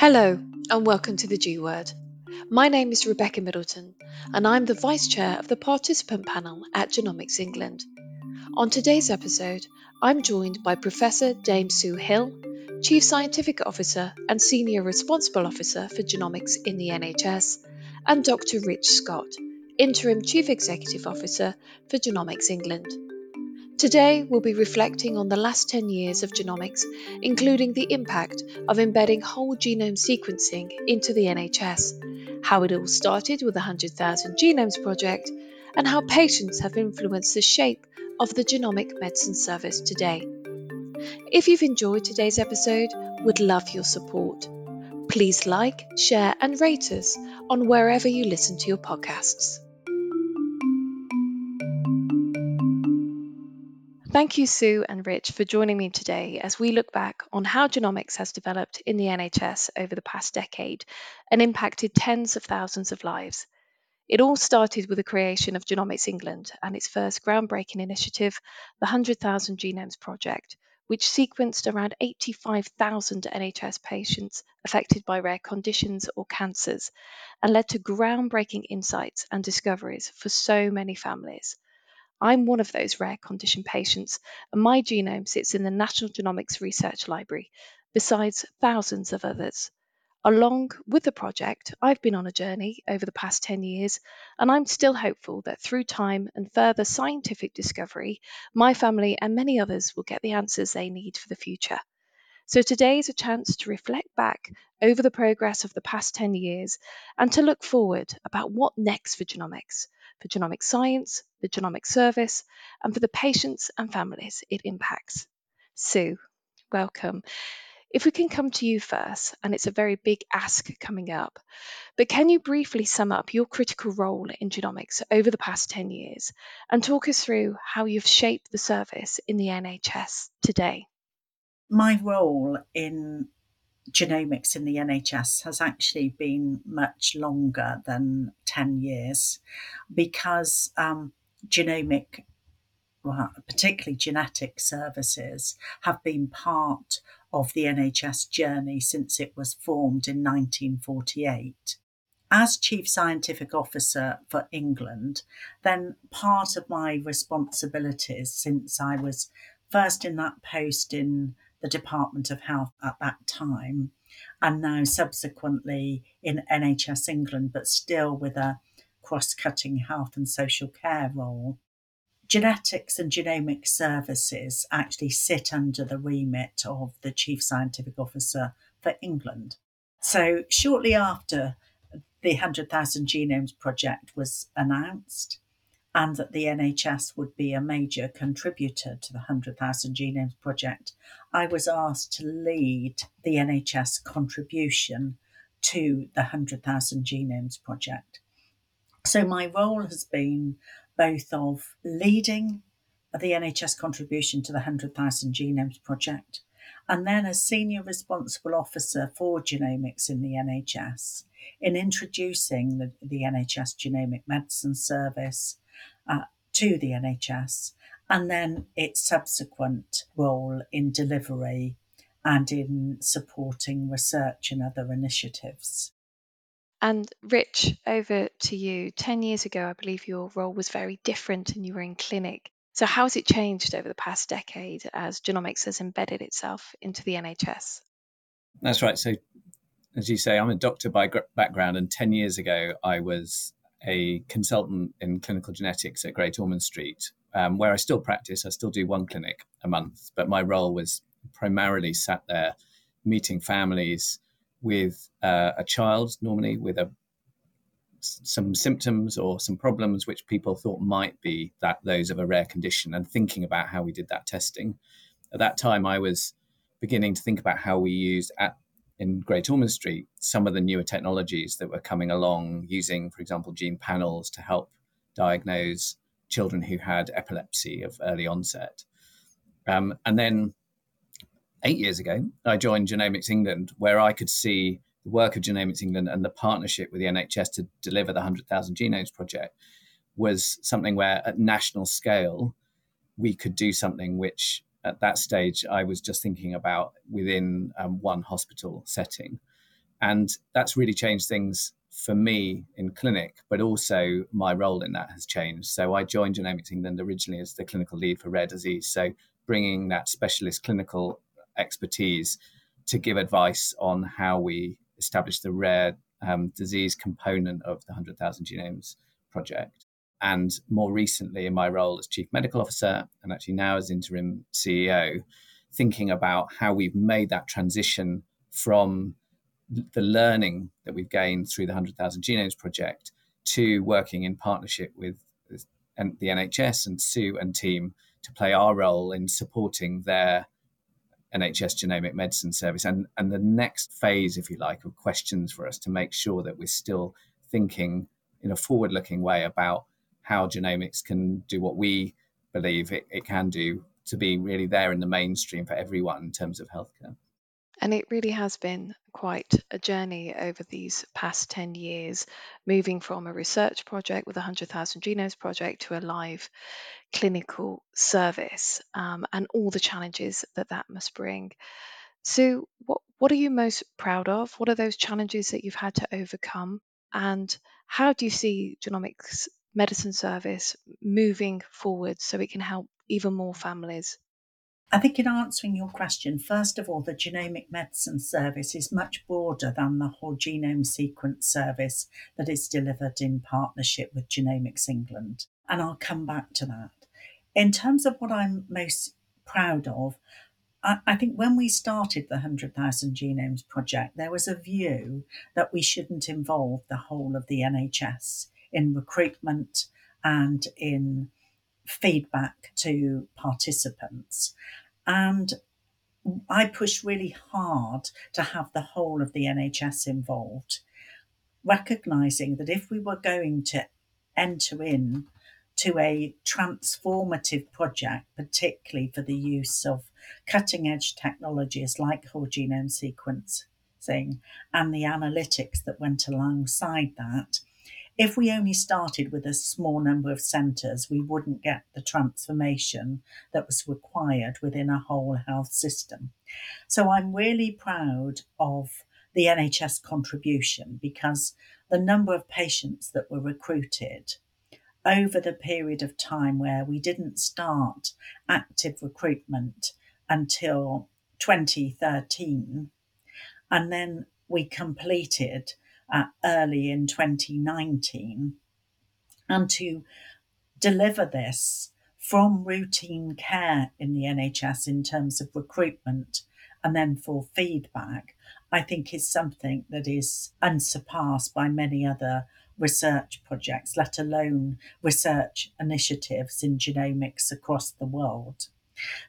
Hello, and welcome to the G Word. My name is Rebecca Middleton, and I'm the Vice Chair of the Participant Panel at Genomics England. On today's episode, I'm joined by Professor Dame Sue Hill, Chief Scientific Officer and Senior Responsible Officer for Genomics in the NHS, and Dr. Rich Scott, Interim Chief Executive Officer for Genomics England. Today, we'll be reflecting on the last 10 years of genomics, including the impact of embedding whole genome sequencing into the NHS, how it all started with the 100,000 Genomes Project, and how patients have influenced the shape of the genomic medicine service today. If you've enjoyed today's episode, we'd love your support. Please like, share, and rate us on wherever you listen to your podcasts. Thank you, Sue and Rich, for joining me today as we look back on how genomics has developed in the NHS over the past decade and impacted tens of thousands of lives. It all started with the creation of Genomics England and its first groundbreaking initiative, the 100,000 Genomes Project, which sequenced around 85,000 NHS patients affected by rare conditions or cancers and led to groundbreaking insights and discoveries for so many families. I'm one of those rare condition patients, and my genome sits in the National Genomics Research Library, besides thousands of others. Along with the project, I've been on a journey over the past 10 years, and I'm still hopeful that through time and further scientific discovery, my family and many others will get the answers they need for the future. So today is a chance to reflect back over the progress of the past 10 years and to look forward about what next for genomics for genomic science, the genomic service, and for the patients and families it impacts. Sue, welcome. If we can come to you first, and it's a very big ask coming up, but can you briefly sum up your critical role in genomics over the past 10 years and talk us through how you've shaped the service in the NHS today? My role in genomics in the NHS has actually been much longer than 10 years because um, genomic, well, particularly genetic services, have been part of the NHS journey since it was formed in 1948. As Chief Scientific Officer for England, then part of my responsibilities since I was first in that post in the Department of Health at that time, and now subsequently in NHS England, but still with a cross cutting health and social care role. Genetics and genomic services actually sit under the remit of the Chief Scientific Officer for England. So, shortly after the 100,000 Genomes Project was announced, and that the NHS would be a major contributor to the 100,000 Genomes Project, I was asked to lead the NHS contribution to the 100,000 Genomes Project. So my role has been both of leading the NHS contribution to the 100,000 Genomes Project and then as Senior Responsible Officer for Genomics in the NHS in introducing the, the NHS Genomic Medicine Service uh, to the NHS, and then its subsequent role in delivery and in supporting research and other initiatives. And Rich, over to you. 10 years ago, I believe your role was very different and you were in clinic. So, how has it changed over the past decade as genomics has embedded itself into the NHS? That's right. So, as you say, I'm a doctor by background, and 10 years ago, I was a consultant in clinical genetics at Great Ormond Street, um, where I still practice. I still do one clinic a month, but my role was primarily sat there meeting families with uh, a child, normally with a some symptoms or some problems which people thought might be that those of a rare condition and thinking about how we did that testing. At that time, I was beginning to think about how we used at in Great Ormond Street some of the newer technologies that were coming along, using, for example, gene panels to help diagnose children who had epilepsy of early onset. Um, and then eight years ago, I joined Genomics England, where I could see the work of Genomics England and the partnership with the NHS to deliver the 100,000 Genomes Project was something where, at national scale, we could do something which at that stage, I was just thinking about within um, one hospital setting. And that's really changed things for me in clinic, but also my role in that has changed. So I joined Genomics England originally as the clinical lead for rare disease. So bringing that specialist clinical expertise to give advice on how we establish the rare um, disease component of the 100,000 Genomes project. And more recently, in my role as Chief Medical Officer, and actually now as interim CEO, thinking about how we've made that transition from the learning that we've gained through the 100,000 Genomes project to working in partnership with the NHS and Sue and team to play our role in supporting their NHS genomic medicine service and, and the next phase, if you like, of questions for us to make sure that we're still thinking in a forward looking way about how genomics can do what we believe it, it can do to be really there in the mainstream for everyone in terms of healthcare. And it really has been quite a journey over these past 10 years, moving from a research project with a 100,000 Genomes project to a live clinical service um, and all the challenges that that must bring. So, what, what are you most proud of? What are those challenges that you've had to overcome? And how do you see genomics medicine service moving forward so it can help even more families? I think in answering your question, first of all, the genomic medicine service is much broader than the whole genome sequence service that is delivered in partnership with Genomics England. And I'll come back to that. In terms of what I'm most proud of, I, I think when we started the 100,000 Genomes Project, there was a view that we shouldn't involve the whole of the NHS in recruitment and in feedback to participants. And I pushed really hard to have the whole of the NHS involved, recognizing that if we were going to enter in to a transformative project, particularly for the use of cutting edge technologies like whole genome sequencing and the analytics that went alongside that, if we only started with a small number of centres, we wouldn't get the transformation that was required within a whole health system. So I'm really proud of the NHS contribution because the number of patients that were recruited over the period of time where we didn't start active recruitment until 2013, and then we completed uh, early in 2019 and to deliver this from routine care in the NHS in terms of recruitment and then for feedback, I think is something that is unsurpassed by many other research projects, let alone research initiatives in genomics across the world.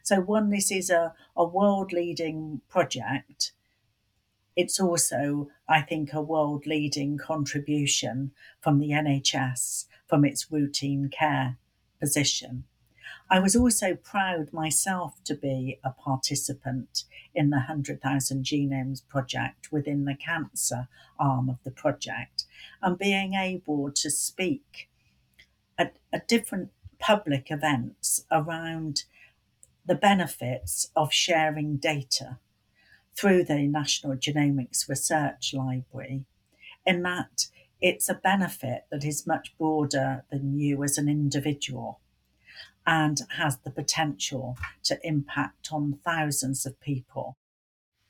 So, one, this is a, a world leading project it's also, I think, a world leading contribution from the NHS from its routine care position. I was also proud myself to be a participant in the 100,000 Genomes project within the cancer arm of the project and being able to speak at, at different public events around the benefits of sharing data through the National Genomics Research Library, in that it's a benefit that is much broader than you as an individual and has the potential to impact on thousands of people.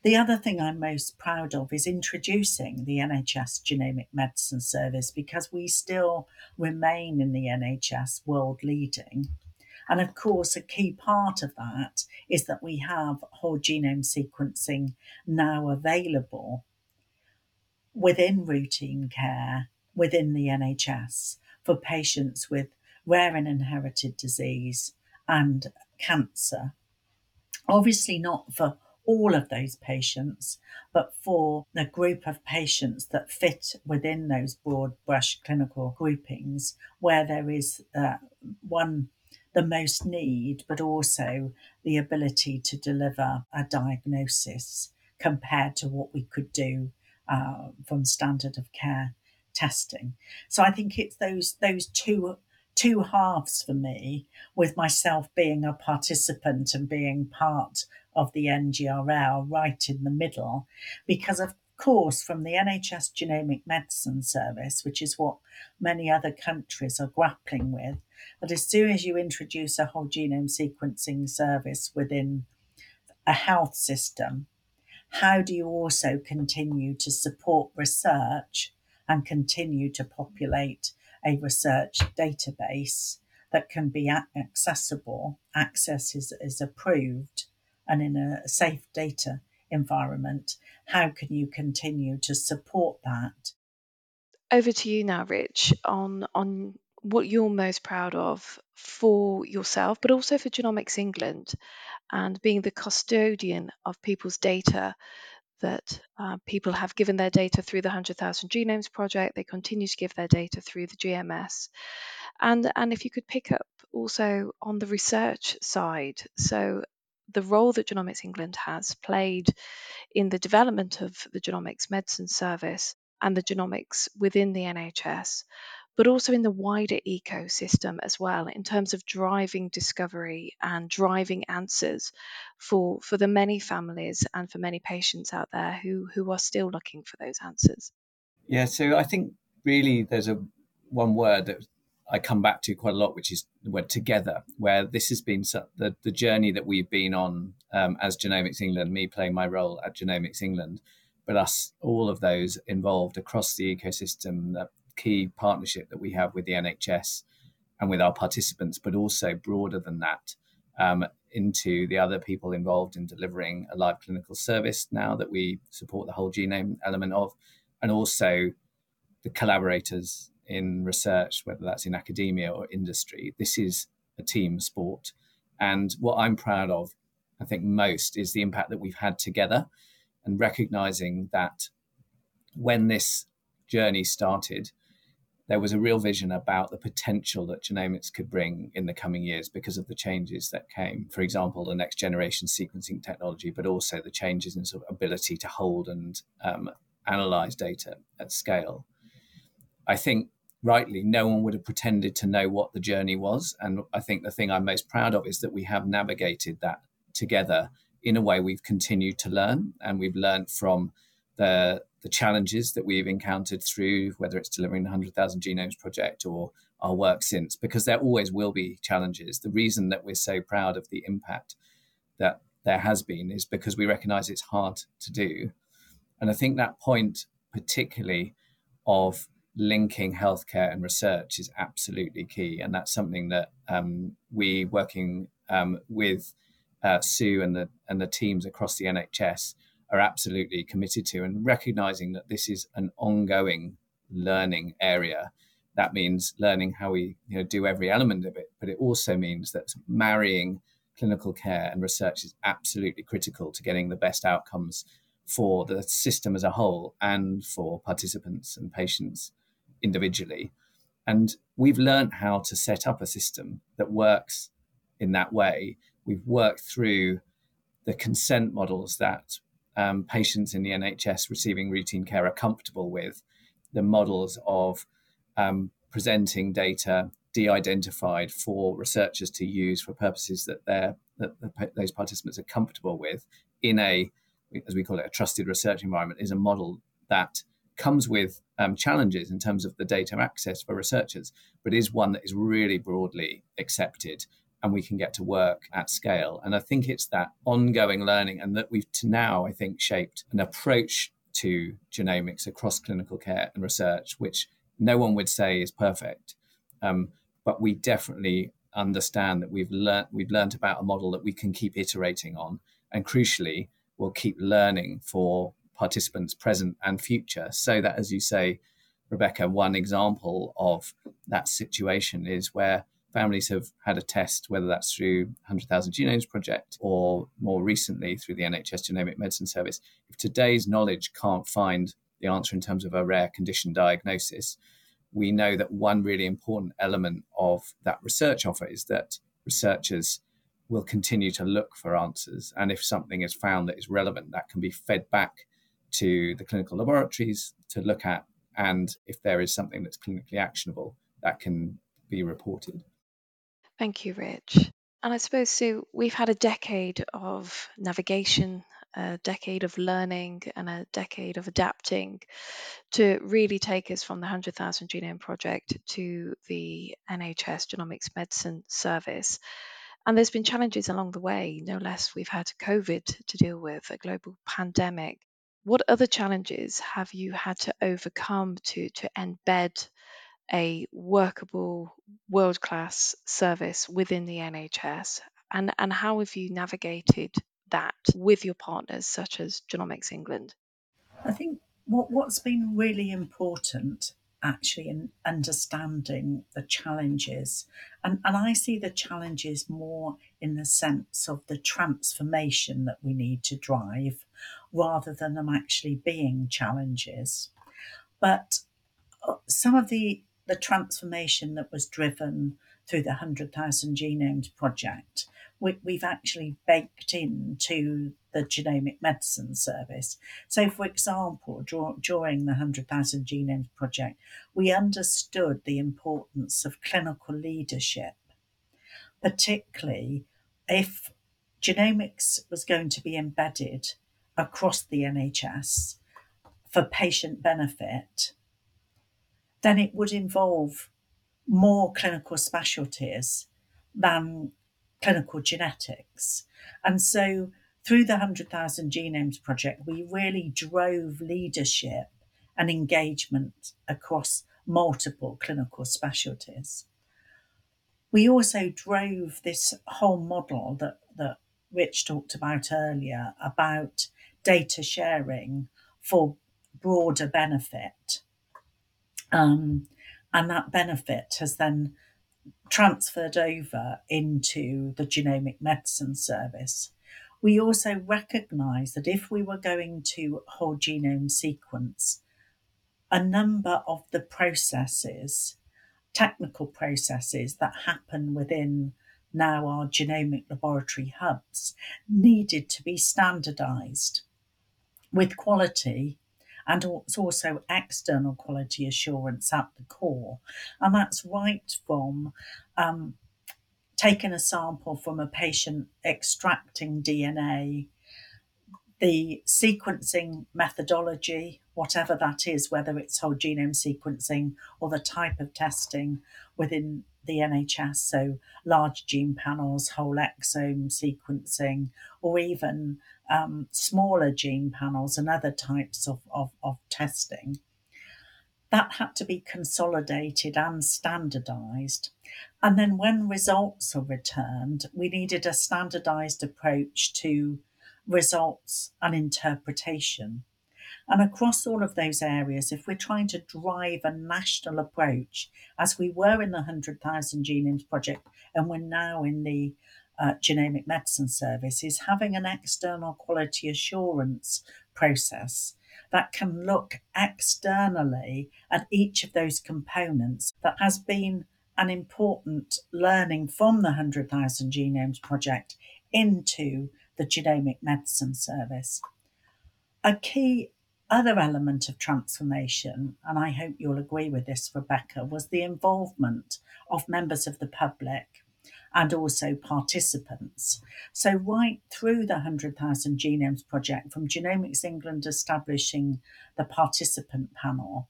The other thing I'm most proud of is introducing the NHS Genomic Medicine Service because we still remain in the NHS world leading and of course, a key part of that is that we have whole genome sequencing now available within routine care within the NHS for patients with rare and inherited disease and cancer. Obviously, not for all of those patients, but for the group of patients that fit within those broad brush clinical groupings where there is uh, one the most need, but also the ability to deliver a diagnosis compared to what we could do uh, from standard of care testing. So I think it's those those two two halves for me, with myself being a participant and being part of the NGRL right in the middle, because of course from the NHS Genomic Medicine Service, which is what many other countries are grappling with, that as soon as you introduce a whole genome sequencing service within a health system, how do you also continue to support research and continue to populate a research database that can be accessible, access is, is approved, and in a safe data environment, how can you continue to support that? Over to you now, Rich, on on what you're most proud of for yourself, but also for Genomics England and being the custodian of people's data that uh, people have given their data through the 100,000 Genomes Project. They continue to give their data through the GMS. And, and if you could pick up also on the research side, so the role that Genomics England has played in the development of the Genomics Medicine Service and the genomics within the NHS, but also in the wider ecosystem as well, in terms of driving discovery and driving answers for, for the many families and for many patients out there who, who are still looking for those answers. Yeah, so I think really there's a one word that I come back to quite a lot, which is word together, where this has been the, the journey that we've been on um, as Genomics England, me playing my role at Genomics England, but us, all of those involved across the ecosystem, the key partnership that we have with the NHS and with our participants, but also broader than that, um, into the other people involved in delivering a live clinical service now that we support the whole genome element of, and also the collaborators in research, whether that's in academia or industry. This is a team sport. And what I'm proud of, I think most, is the impact that we've had together and recognizing that when this journey started, there was a real vision about the potential that genomics could bring in the coming years because of the changes that came. For example, the next generation sequencing technology, but also the changes in sort of ability to hold and um, analyze data at scale. I think rightly, no one would have pretended to know what the journey was. And I think the thing I'm most proud of is that we have navigated that together in a way we've continued to learn and we've learned from the, the challenges that we've encountered through whether it's delivering the 100,000 Genomes Project or our work since, because there always will be challenges. The reason that we're so proud of the impact that there has been is because we recognize it's hard to do. And I think that point, particularly of linking healthcare and research is absolutely key. And that's something that um, we working um, with uh, Sue and the and the teams across the NHS are absolutely committed to, and recognizing that this is an ongoing learning area. That means learning how we you know, do every element of it, but it also means that marrying clinical care and research is absolutely critical to getting the best outcomes for the system as a whole and for participants and patients individually. And we've learned how to set up a system that works in that way. We've worked through the consent models that um, patients in the NHS receiving routine care are comfortable with, the models of um, presenting data de-identified for researchers to use for purposes that, they're, that those participants are comfortable with in a, as we call it, a trusted research environment is a model that comes with um, challenges in terms of the data access for researchers, but is one that is really broadly accepted and we can get to work at scale. And I think it's that ongoing learning and that we've to now, I think, shaped an approach to genomics across clinical care and research, which no one would say is perfect. Um, but we definitely understand that we've learned we've learned about a model that we can keep iterating on and crucially we'll keep learning for participants present and future so that as you say rebecca one example of that situation is where families have had a test whether that's through 100000 genomes project or more recently through the nhs genomic medicine service if today's knowledge can't find the answer in terms of a rare condition diagnosis we know that one really important element of that research offer is that researchers will continue to look for answers. And if something is found that is relevant, that can be fed back to the clinical laboratories to look at. And if there is something that's clinically actionable, that can be reported. Thank you, Rich. And I suppose, Sue, we've had a decade of navigation a decade of learning and a decade of adapting to really take us from the 100,000 Genome Project to the NHS Genomics Medicine Service. And there's been challenges along the way, no less. We've had COVID to deal with, a global pandemic. What other challenges have you had to overcome to, to embed a workable, world class service within the NHS? And, and how have you navigated that with your partners, such as Genomics England? I think what, what's been really important actually in understanding the challenges. And, and I see the challenges more in the sense of the transformation that we need to drive rather than them actually being challenges. But uh, some of the, the transformation that was driven through the 100,000 Genomes Project we, have actually baked into the genomic medicine service. So, for example, during the 100,000 Genomes Project, we understood the importance of clinical leadership, particularly if genomics was going to be embedded across the NHS for patient benefit, then it would involve more clinical specialties than clinical genetics. And so through the 100,000 Genomes Project, we really drove leadership and engagement across multiple clinical specialties. We also drove this whole model that, that Rich talked about earlier about data sharing for broader benefit. Um, and that benefit has then transferred over into the genomic medicine service. We also recognise that if we were going to whole genome sequence, a number of the processes, technical processes that happen within now our genomic laboratory hubs, needed to be standardised with quality and it's also external quality assurance at the core. And that's right from um, taking a sample from a patient, extracting DNA, the sequencing methodology, whatever that is, whether it's whole genome sequencing or the type of testing within the NHS, so large gene panels, whole exome sequencing, or even um, smaller gene panels and other types of, of, of testing. That had to be consolidated and standardized. And then when results are returned, we needed a standardized approach to results and interpretation. And across all of those areas, if we're trying to drive a national approach, as we were in the 100,000 Genomes Project, and we're now in the uh, genomic medicine service is having an external quality assurance process that can look externally at each of those components that has been an important learning from the 100,000 Genomes Project into the genomic medicine service. A key other element of transformation, and I hope you'll agree with this, Rebecca, was the involvement of members of the public and also participants. So, right through the 100,000 Genomes Project, from Genomics England establishing the participant panel,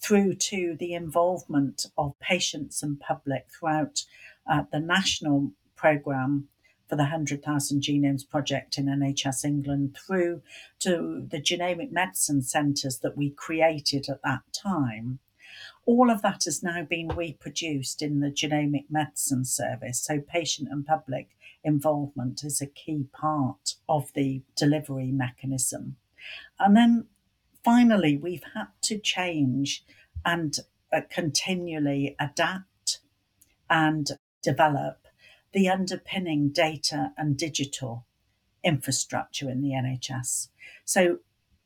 through to the involvement of patients and public throughout uh, the national programme for the 100,000 Genomes Project in NHS England, through to the genomic medicine centres that we created at that time all of that has now been reproduced in the genomic medicine service. So, patient and public involvement is a key part of the delivery mechanism. And then finally, we've had to change and uh, continually adapt and develop the underpinning data and digital infrastructure in the NHS. So,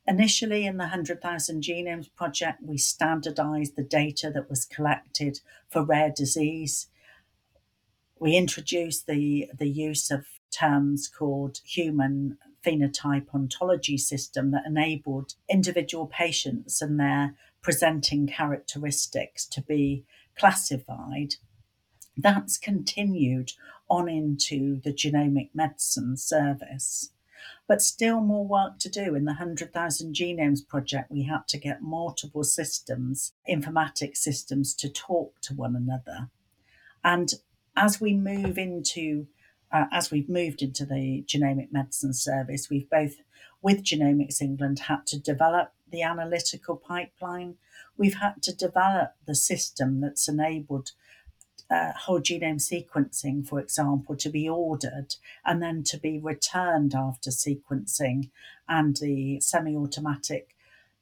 Initially, in the 100,000 Genomes Project, we standardized the data that was collected for rare disease. We introduced the, the use of terms called human phenotype ontology system that enabled individual patients and their presenting characteristics to be classified. That's continued on into the genomic medicine service. but still more work to do. In the 100,000 Genomes Project, we had to get multiple systems, informatics systems, to talk to one another. And as we move into, uh, as we've moved into the genomic medicine service, we've both, with Genomics England, had to develop the analytical pipeline. We've had to develop the system that's enabled uh, whole genome sequencing, for example, to be ordered and then to be returned after sequencing, and the semi automatic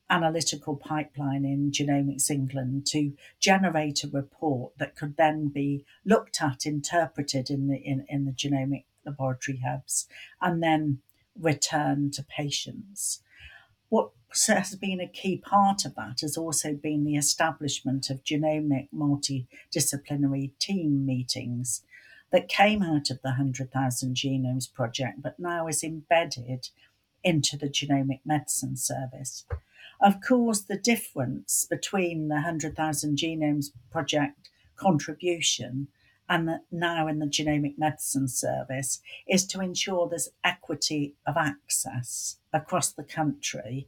analytical pipeline in Genomics England to generate a report that could then be looked at, interpreted in the, in, in the genomic laboratory hubs, and then returned to patients. What has been a key part of that has also been the establishment of genomic multidisciplinary team meetings that came out of the 100,000 Genomes Project, but now is embedded into the Genomic Medicine Service. Of course, the difference between the 100,000 Genomes Project contribution and the, now in the Genomic Medicine Service is to ensure there's equity of access across the country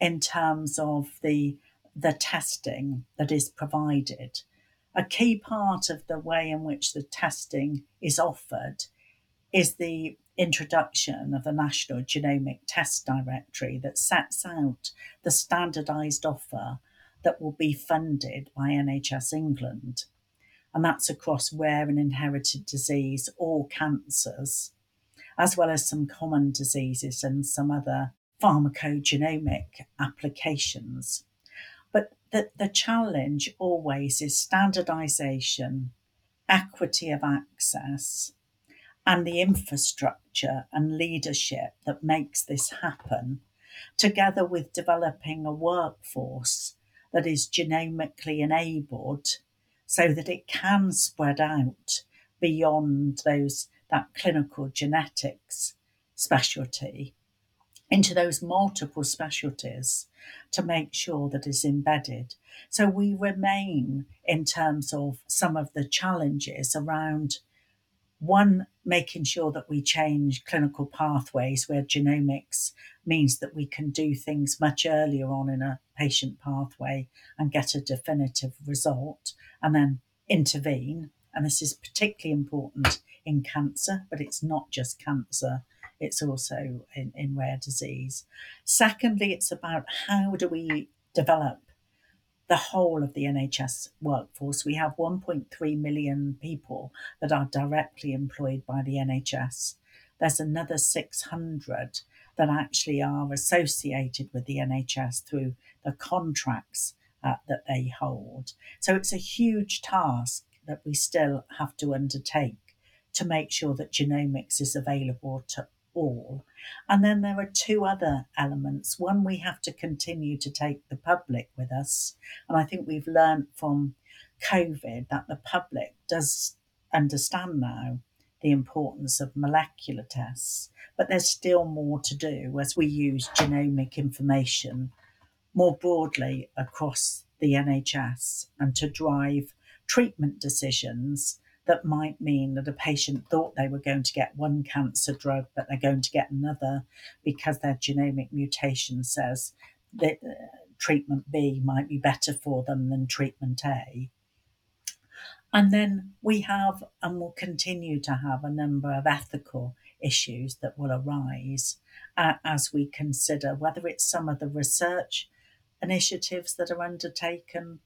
in terms of the the testing that is provided. A key part of the way in which the testing is offered is the introduction of the National Genomic Test Directory that sets out the standardised offer that will be funded by NHS England. And that's across rare and inherited disease or cancers, as well as some common diseases and some other pharmacogenomic applications. But the, the challenge always is standardization, equity of access, and the infrastructure and leadership that makes this happen, together with developing a workforce that is genomically enabled so that it can spread out beyond those that clinical genetics specialty into those multiple specialties to make sure that it's embedded. So we remain in terms of some of the challenges around one, making sure that we change clinical pathways where genomics means that we can do things much earlier on in a patient pathway and get a definitive result and then intervene. And this is particularly important in cancer, but it's not just cancer it's also in, in rare disease. Secondly, it's about how do we develop the whole of the NHS workforce. We have 1.3 million people that are directly employed by the NHS. There's another 600 that actually are associated with the NHS through the contracts uh, that they hold. So it's a huge task that we still have to undertake to make sure that genomics is available to all. And then there are two other elements. One, we have to continue to take the public with us. And I think we've learned from COVID that the public does understand now the importance of molecular tests. But there's still more to do as we use genomic information more broadly across the NHS and to drive treatment decisions that might mean that a patient thought they were going to get one cancer drug, but they're going to get another because their genomic mutation says that uh, treatment B might be better for them than treatment A. And then we have and will continue to have a number of ethical issues that will arise uh, as we consider whether it's some of the research initiatives that are undertaken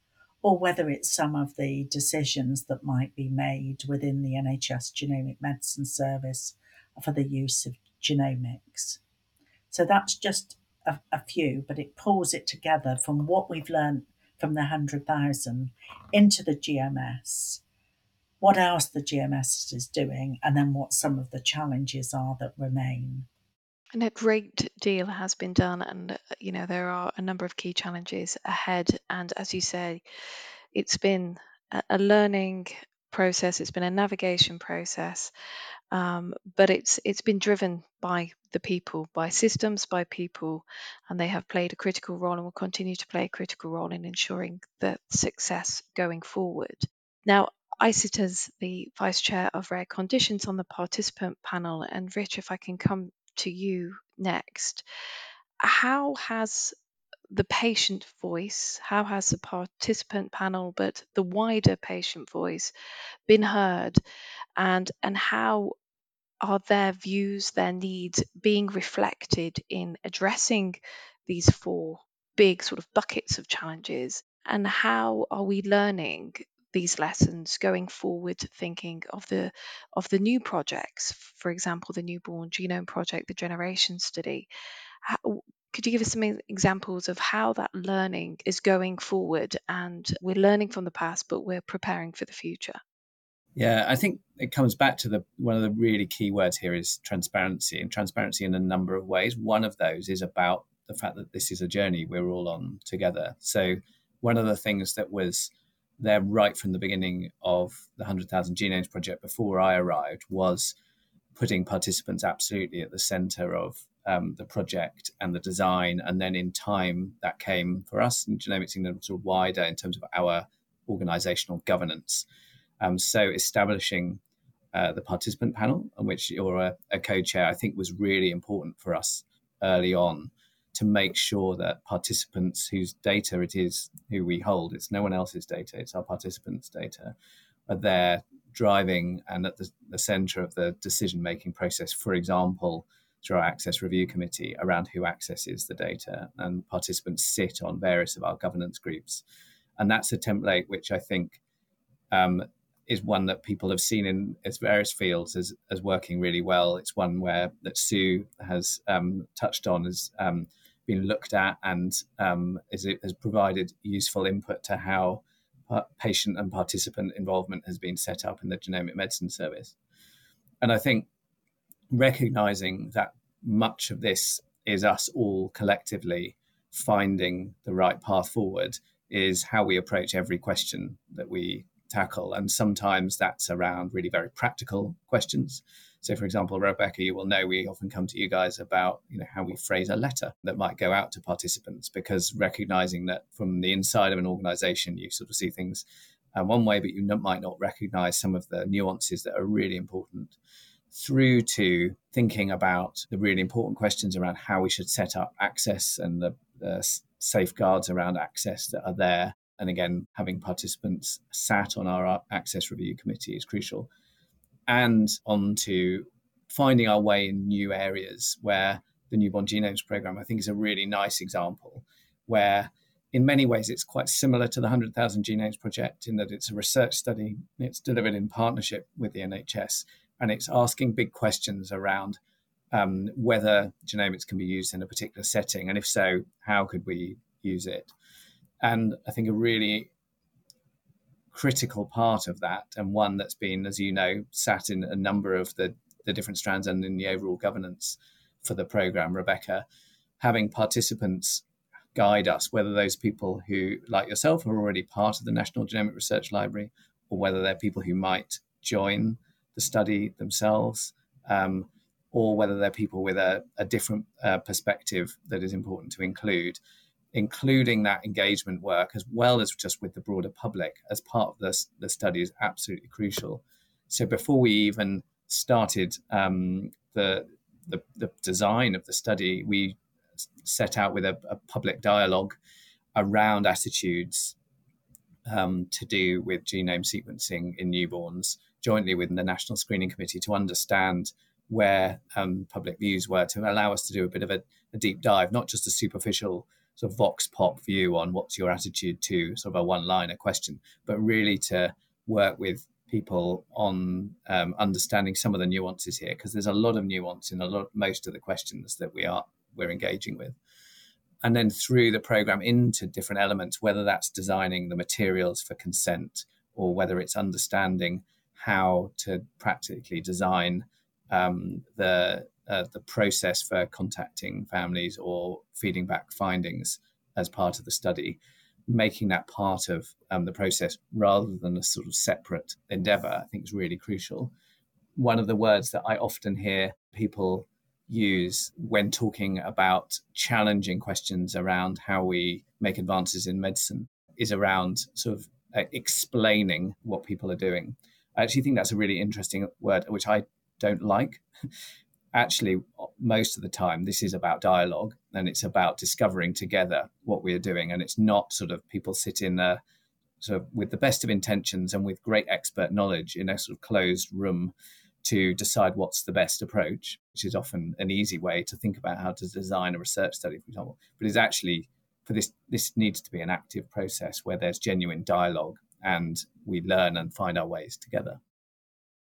or whether it's some of the decisions that might be made within the NHS Genomic Medicine Service for the use of genomics. So that's just a, a few, but it pulls it together from what we've learned from the 100,000 into the GMS, what else the GMS is doing, and then what some of the challenges are that remain. And a great deal has been done, and uh, you know there are a number of key challenges ahead. And as you say, it's been a, learning process. It's been a navigation process, um, but it's it's been driven by the people, by systems, by people, and they have played a critical role and will continue to play a critical role in ensuring the success going forward. Now, I sit as the Vice Chair of Rare Conditions on the participant panel, and Rich, if I can come to you next. How has the patient voice, how has the participant panel, but the wider patient voice been heard, and and how are their views, their needs being reflected in addressing these four big sort of buckets of challenges? And how are we learning these lessons going forward thinking of the of the new projects for example the newborn genome project the generation study. How, could you give us some examples of how that learning is going forward? And we're learning from the past but we're preparing for the future. Yeah i think it comes back to the one of the really key words here is transparency and transparency in a number of ways. One of those is about the fact that this is a journey we're all on together. So one of the things that was there right from the beginning of the 100,000 Genomes Project before I arrived was putting participants absolutely at the center of um, the project and the design. And then in time, that came for us in Genomics England sort of wider in terms of our organizational governance. Um, so establishing uh, the participant panel, on which you're a, a co chair, I think was really important for us early on to make sure that participants whose data it is who we hold, it's no one else's data, it's our participants' data, are there driving and at the, the center of the decision making process, for example, through our access review committee around who accesses the data and participants sit on various of our governance groups. And that's a template which I think um, is one that people have seen in its various fields as, as working really well. It's one where that Sue has um, touched on as um, been looked at and um, is, has provided useful input to how patient and participant involvement has been set up in the genomic medicine service. And I think recognizing that much of this is us all collectively finding the right path forward is how we approach every question that we tackle. And sometimes that's around really very practical questions. So, for example, Rebecca, you will know we often come to you guys about you know how we phrase a letter that might go out to participants because recognizing that from the inside of an organization, you sort of see things uh, one way, but you might not recognize some of the nuances that are really important through to thinking about the really important questions around how we should set up access and the, the safeguards around access that are there. And again, having participants sat on our access review committee is crucial and on to finding our way in new areas where the newborn genomes program i think is a really nice example where in many ways it's quite similar to the 100000 genomes project in that it's a research study it's delivered in partnership with the nhs and it's asking big questions around um, whether genomics can be used in a particular setting and if so how could we use it? And i think a really critical part of that, and one that's been, as you know, sat in a number of the, the different strands and in the overall governance for the program, Rebecca, having participants guide us, whether those people who, like yourself, are already part of the National Genomic Research Library, or whether they're people who might join the study themselves, um, or whether they're people with a, a different uh, perspective that is important to include including that engagement work as well as just with the broader public as part of the, the study is absolutely crucial. So before we even started um, the, the, the design of the study, we set out with a, a public dialogue around attitudes um, to do with genome sequencing in newborns, jointly with the National Screening Committee, to understand where um, public views were, to allow us to do a bit of a, a deep dive, not just a superficial sort of vox pop view on what's your attitude to sort of a one liner question, but really to work with people on um, understanding some of the nuances here because there's a lot of nuance in a lot most of the questions that we are we're engaging with. And then through the program into different elements whether that's designing the materials for consent or whether it's understanding how to practically design um, the uh, the process for contacting families or feeding back findings as part of the study, making that part of um, the process rather than a sort of separate endeavor, I think is really crucial. One of the words that I often hear people use when talking about challenging questions around how we make advances in medicine is around sort of uh, explaining what people are doing. I actually think that's a really interesting word, which I don't like actually most of the time this is about dialogue and it's about discovering together what we are doing. And it's not sort of people sit in a sort of with the best of intentions and with great expert knowledge in a sort of closed room to decide what's the best approach which is often an easy way to think about how to design a research study for example. But it's actually for this this needs to be an active process where there's genuine dialogue and we learn and find our ways together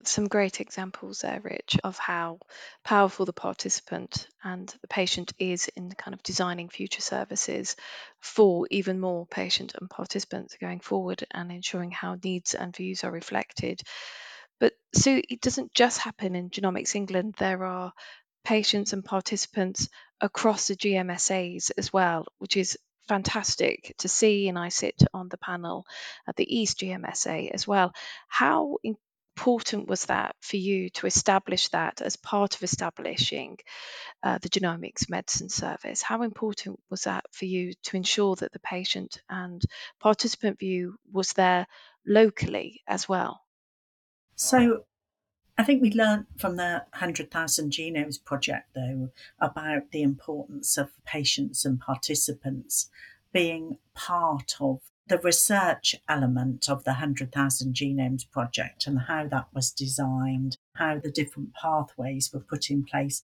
some great examples there, Rich, of how powerful the participant and the patient is in kind of designing future services for even more patient and participants going forward and ensuring how needs and views are reflected. But Sue, it doesn't just happen in Genomics England. There are patients and participants across the GMSAs as well, which is fantastic to see. And I sit on the panel at the East GMSA as well. How important was that for you to establish that as part of establishing uh, the genomics medicine service? How important was that for you to ensure that the patient and participant view was there locally as well? So, I think we learned from the 100,000 Genomes Project, though, about the importance of patients and participants being part of the research element of the 100,000 Genomes Project and how that was designed, how the different pathways were put in place.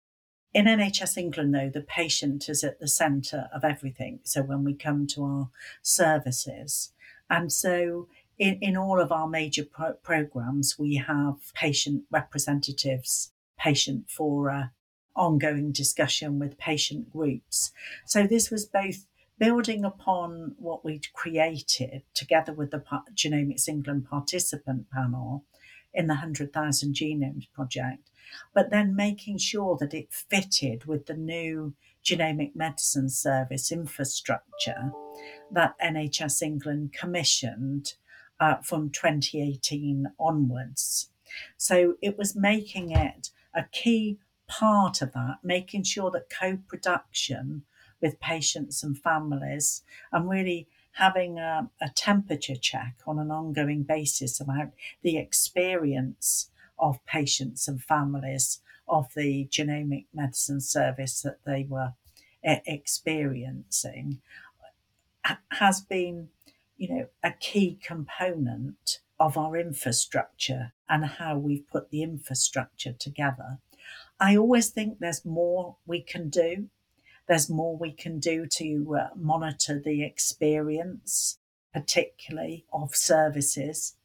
In NHS England, though, the patient is at the centre of everything. So when we come to our services, and so in, in all of our major pro- programs, we have patient representatives, patient fora, ongoing discussion with patient groups. So this was both building upon what we'd created together with the Genomics England participant panel in the 100,000 Genomes Project, but then making sure that it fitted with the new genomic medicine service infrastructure that NHS England commissioned uh, from 2018 onwards. So it was making it a key part of that, making sure that co production with patients and families and really having a, a, temperature check on an ongoing basis about the experience of patients and families of the genomic medicine service that they were experiencing has been you know a key component of our infrastructure and how we've put the infrastructure together. I always think there's more we can do there's more we can do to uh, monitor the experience, particularly of services.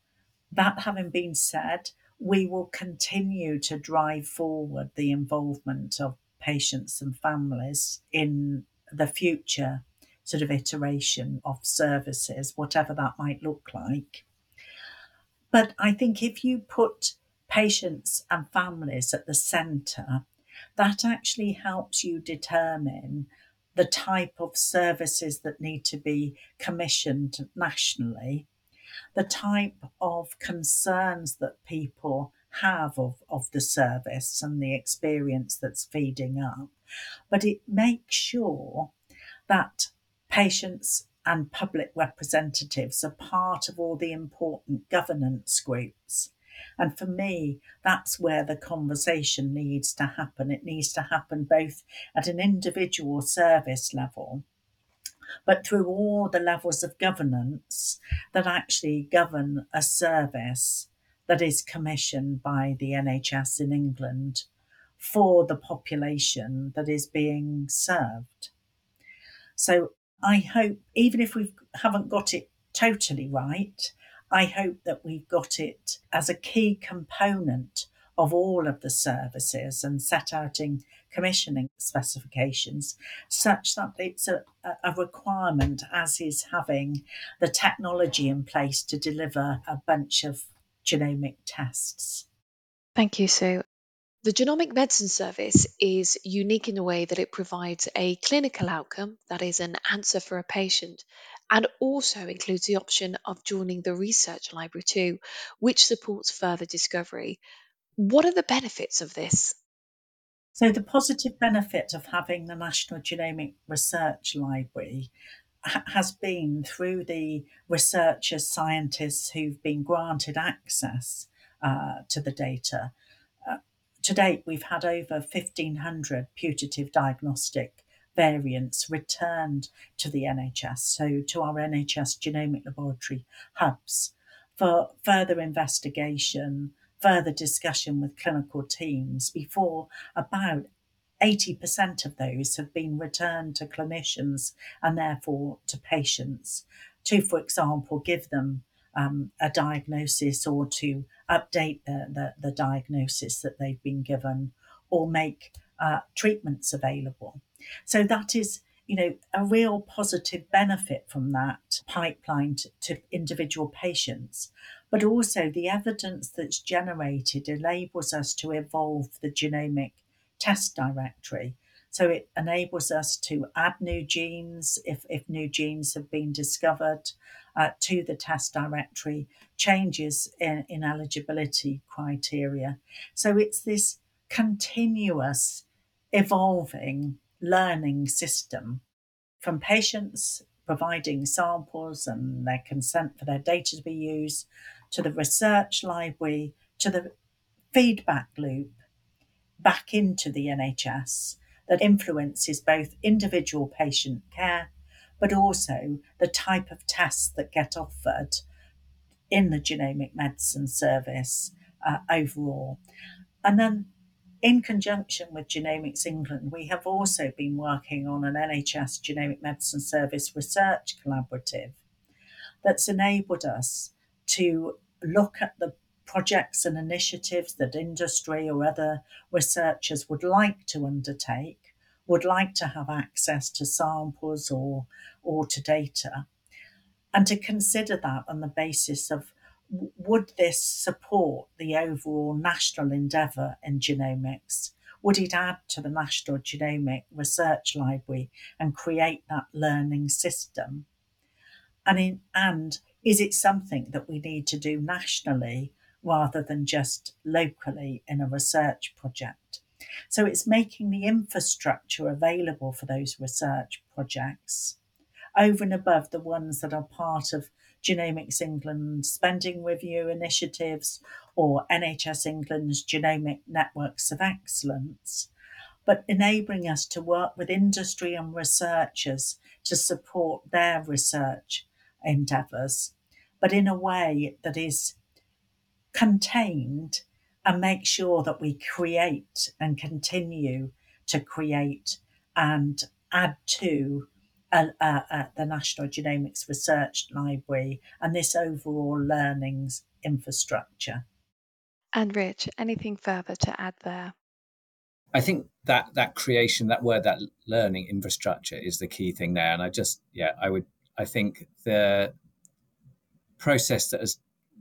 That having been said, we will continue to drive forward the involvement of patients and families in the future sort of iteration of services, whatever that might look like. But I think if you put patients and families at the centre, that actually helps you determine the type of services that need to be commissioned nationally, the type of concerns that people have of, of the service and the experience that's feeding up. But it makes sure that patients and public representatives are part of all the important governance groups and for me, that's where the conversation needs to happen. It needs to happen both at an individual service level, but through all the levels of governance that actually govern a service that is commissioned by the NHS in England for the population that is being served. So I hope, even if we haven't got it totally right, I hope that we've got it as a key component of all of the services and set out in commissioning specifications such that it's a, a, requirement as is having the technology in place to deliver a bunch of genomic tests. Thank you, Sue. The Genomic Medicine Service is unique in the way that it provides a clinical outcome, that is, an answer for a patient, and also includes the option of joining the research library too, which supports further discovery. What are the benefits of this? So, the positive benefit of having the National Genomic Research Library has been through the researchers, scientists who've been granted access uh, to the data To date, we've had over 1,500 putative diagnostic variants returned to the NHS, so to our NHS genomic laboratory hubs, for further investigation, further discussion with clinical teams before about 80% of those have been returned to clinicians and therefore to patients to, for example, give them um, a diagnosis or to update the, the, the, diagnosis that they've been given or make uh, treatments available. So that is, you know, a real positive benefit from that pipeline to, to individual patients. But also the evidence that's generated enables us to evolve the genomic test directory. So it enables us to add new genes if, if new genes have been discovered uh, to the test directory, changes in, in eligibility criteria. So it's this continuous evolving learning system from patients providing samples and their consent for their data to be used to the research library to the feedback loop back into the NHS that influences both individual patient care but also the type of tests that get offered in the genomic medicine service uh, overall. And then in conjunction with Genomics England, we have also been working on an NHS Genomic Medicine Service research collaborative that's enabled us to look at the projects and initiatives that industry or other researchers would like to undertake, would like to have access to samples or, or to data, and to consider that on the basis of would this support the overall national endeavour in genomics? Would it add to the National Genomic Research Library and create that learning system? And, in, and is it something that we need to do nationally rather than just locally in a research project? So it's making the infrastructure available for those research projects over and above the ones that are part of Genomics England spending review initiatives or NHS England's genomic networks of excellence, but enabling us to work with industry and researchers to support their research endeavours, but in a way that is contained and make sure that we create and continue to create and add to uh, uh, uh, the National Genomics Research Library and this overall learnings infrastructure. And Rich, anything further to add there? I think that that creation, that word, that learning infrastructure is the key thing there. And I just, yeah, I would, I think the process that has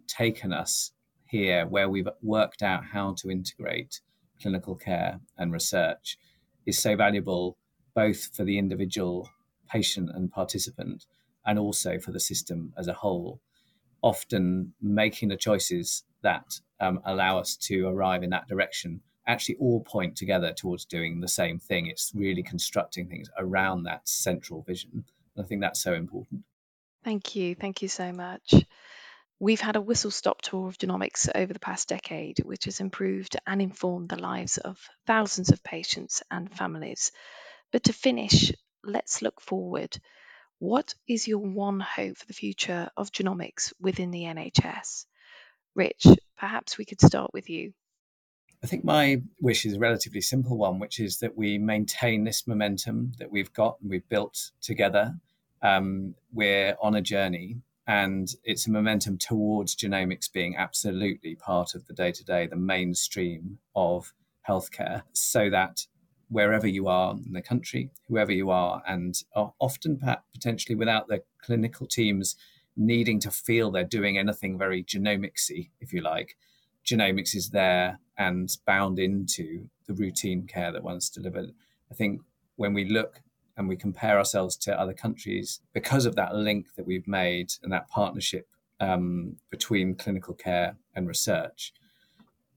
taken us here, where we've worked out how to integrate clinical care and research, is so valuable both for the individual patient and participant, and also for the system as a whole. Often making the choices that um, allow us to arrive in that direction actually all point together towards doing the same thing. It's really constructing things around that central vision. And I think that's so important. Thank you. Thank you so much. We've had a whistle stop tour of genomics over the past decade, which has improved and informed the lives of thousands of patients and families. But to finish, let's look forward. What is your one hope for the future of genomics within the NHS? Rich, perhaps we could start with you. I think my wish is a relatively simple one, which is that we maintain this momentum that we've got and we've built together. Um, we're on a journey, and it's a momentum towards genomics being absolutely part of the day to day, the mainstream of healthcare, so that wherever you are in the country, whoever you are, and are often potentially without the clinical teams needing to feel they're doing anything very genomicsy, if you like. Genomics is there and bound into the routine care that one's delivered. I think when we look and we compare ourselves to other countries, because of that link that we've made and that partnership um, between clinical care and research,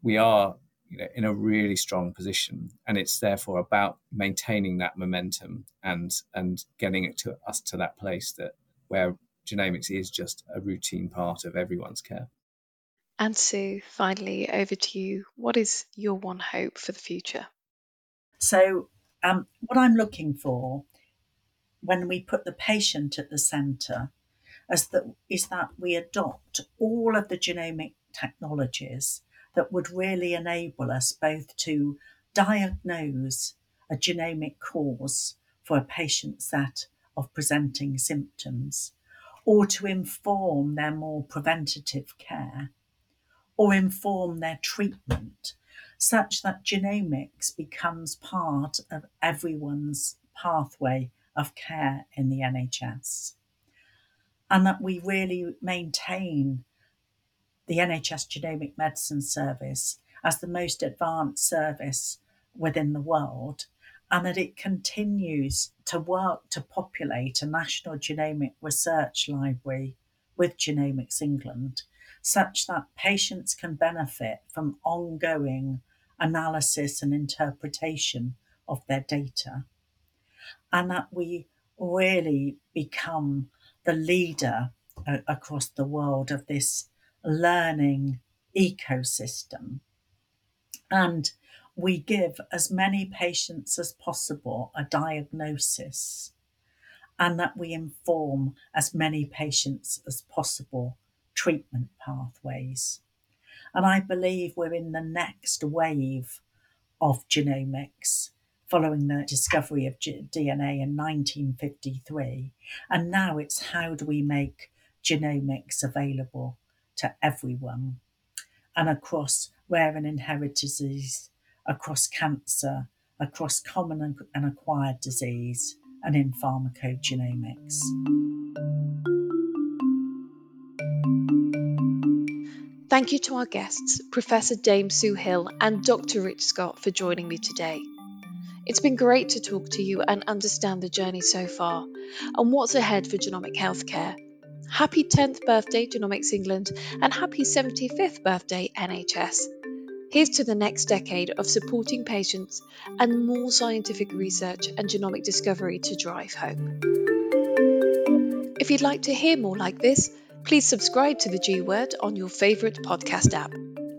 we are you know, in a really strong position. And it's therefore about maintaining that momentum and and getting it to us to that place that where genomics is just a routine part of everyone's care. And Sue, finally, over to you. What is your one hope for the future? So, um, what I'm looking for when we put the patient at the centre is that, is that we adopt all of the genomic technologies that would really enable us both to diagnose a genomic cause for a patient's set of presenting symptoms or to inform their more preventative care or inform their treatment such that genomics becomes part of everyone's pathway of care in the NHS. And that we really maintain the NHS Genomic Medicine Service as the most advanced service within the world, and that it continues to work to populate a national genomic research library with Genomics England, such that patients can benefit from ongoing analysis and interpretation of their data, and that we really become the leader uh, across the world of this learning ecosystem. And we give as many patients as possible a diagnosis, and that we inform as many patients as possible treatment pathways. And I believe we're in the next wave of genomics following the discovery of G- DNA in 1953. And now it's how do we make genomics available to everyone and across rare and inherited disease, across cancer, across common and acquired disease, and in pharmacogenomics. Thank you to our guests, Professor Dame Sue Hill and Dr. Rich Scott, for joining me today. It's been great to talk to you and understand the journey so far and what's ahead for genomic healthcare. Happy 10th birthday, Genomics England, and happy 75th birthday, NHS. Here's to the next decade of supporting patients and more scientific research and genomic discovery to drive hope. If you'd like to hear more like this, Please subscribe to the G Word on your favourite podcast app.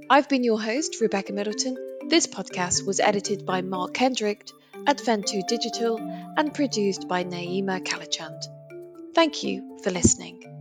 I've been your host, Rebecca Middleton. This podcast was edited by Mark Kendrick at Ventoux Digital and produced by Naimah Callachand. Thank you for listening.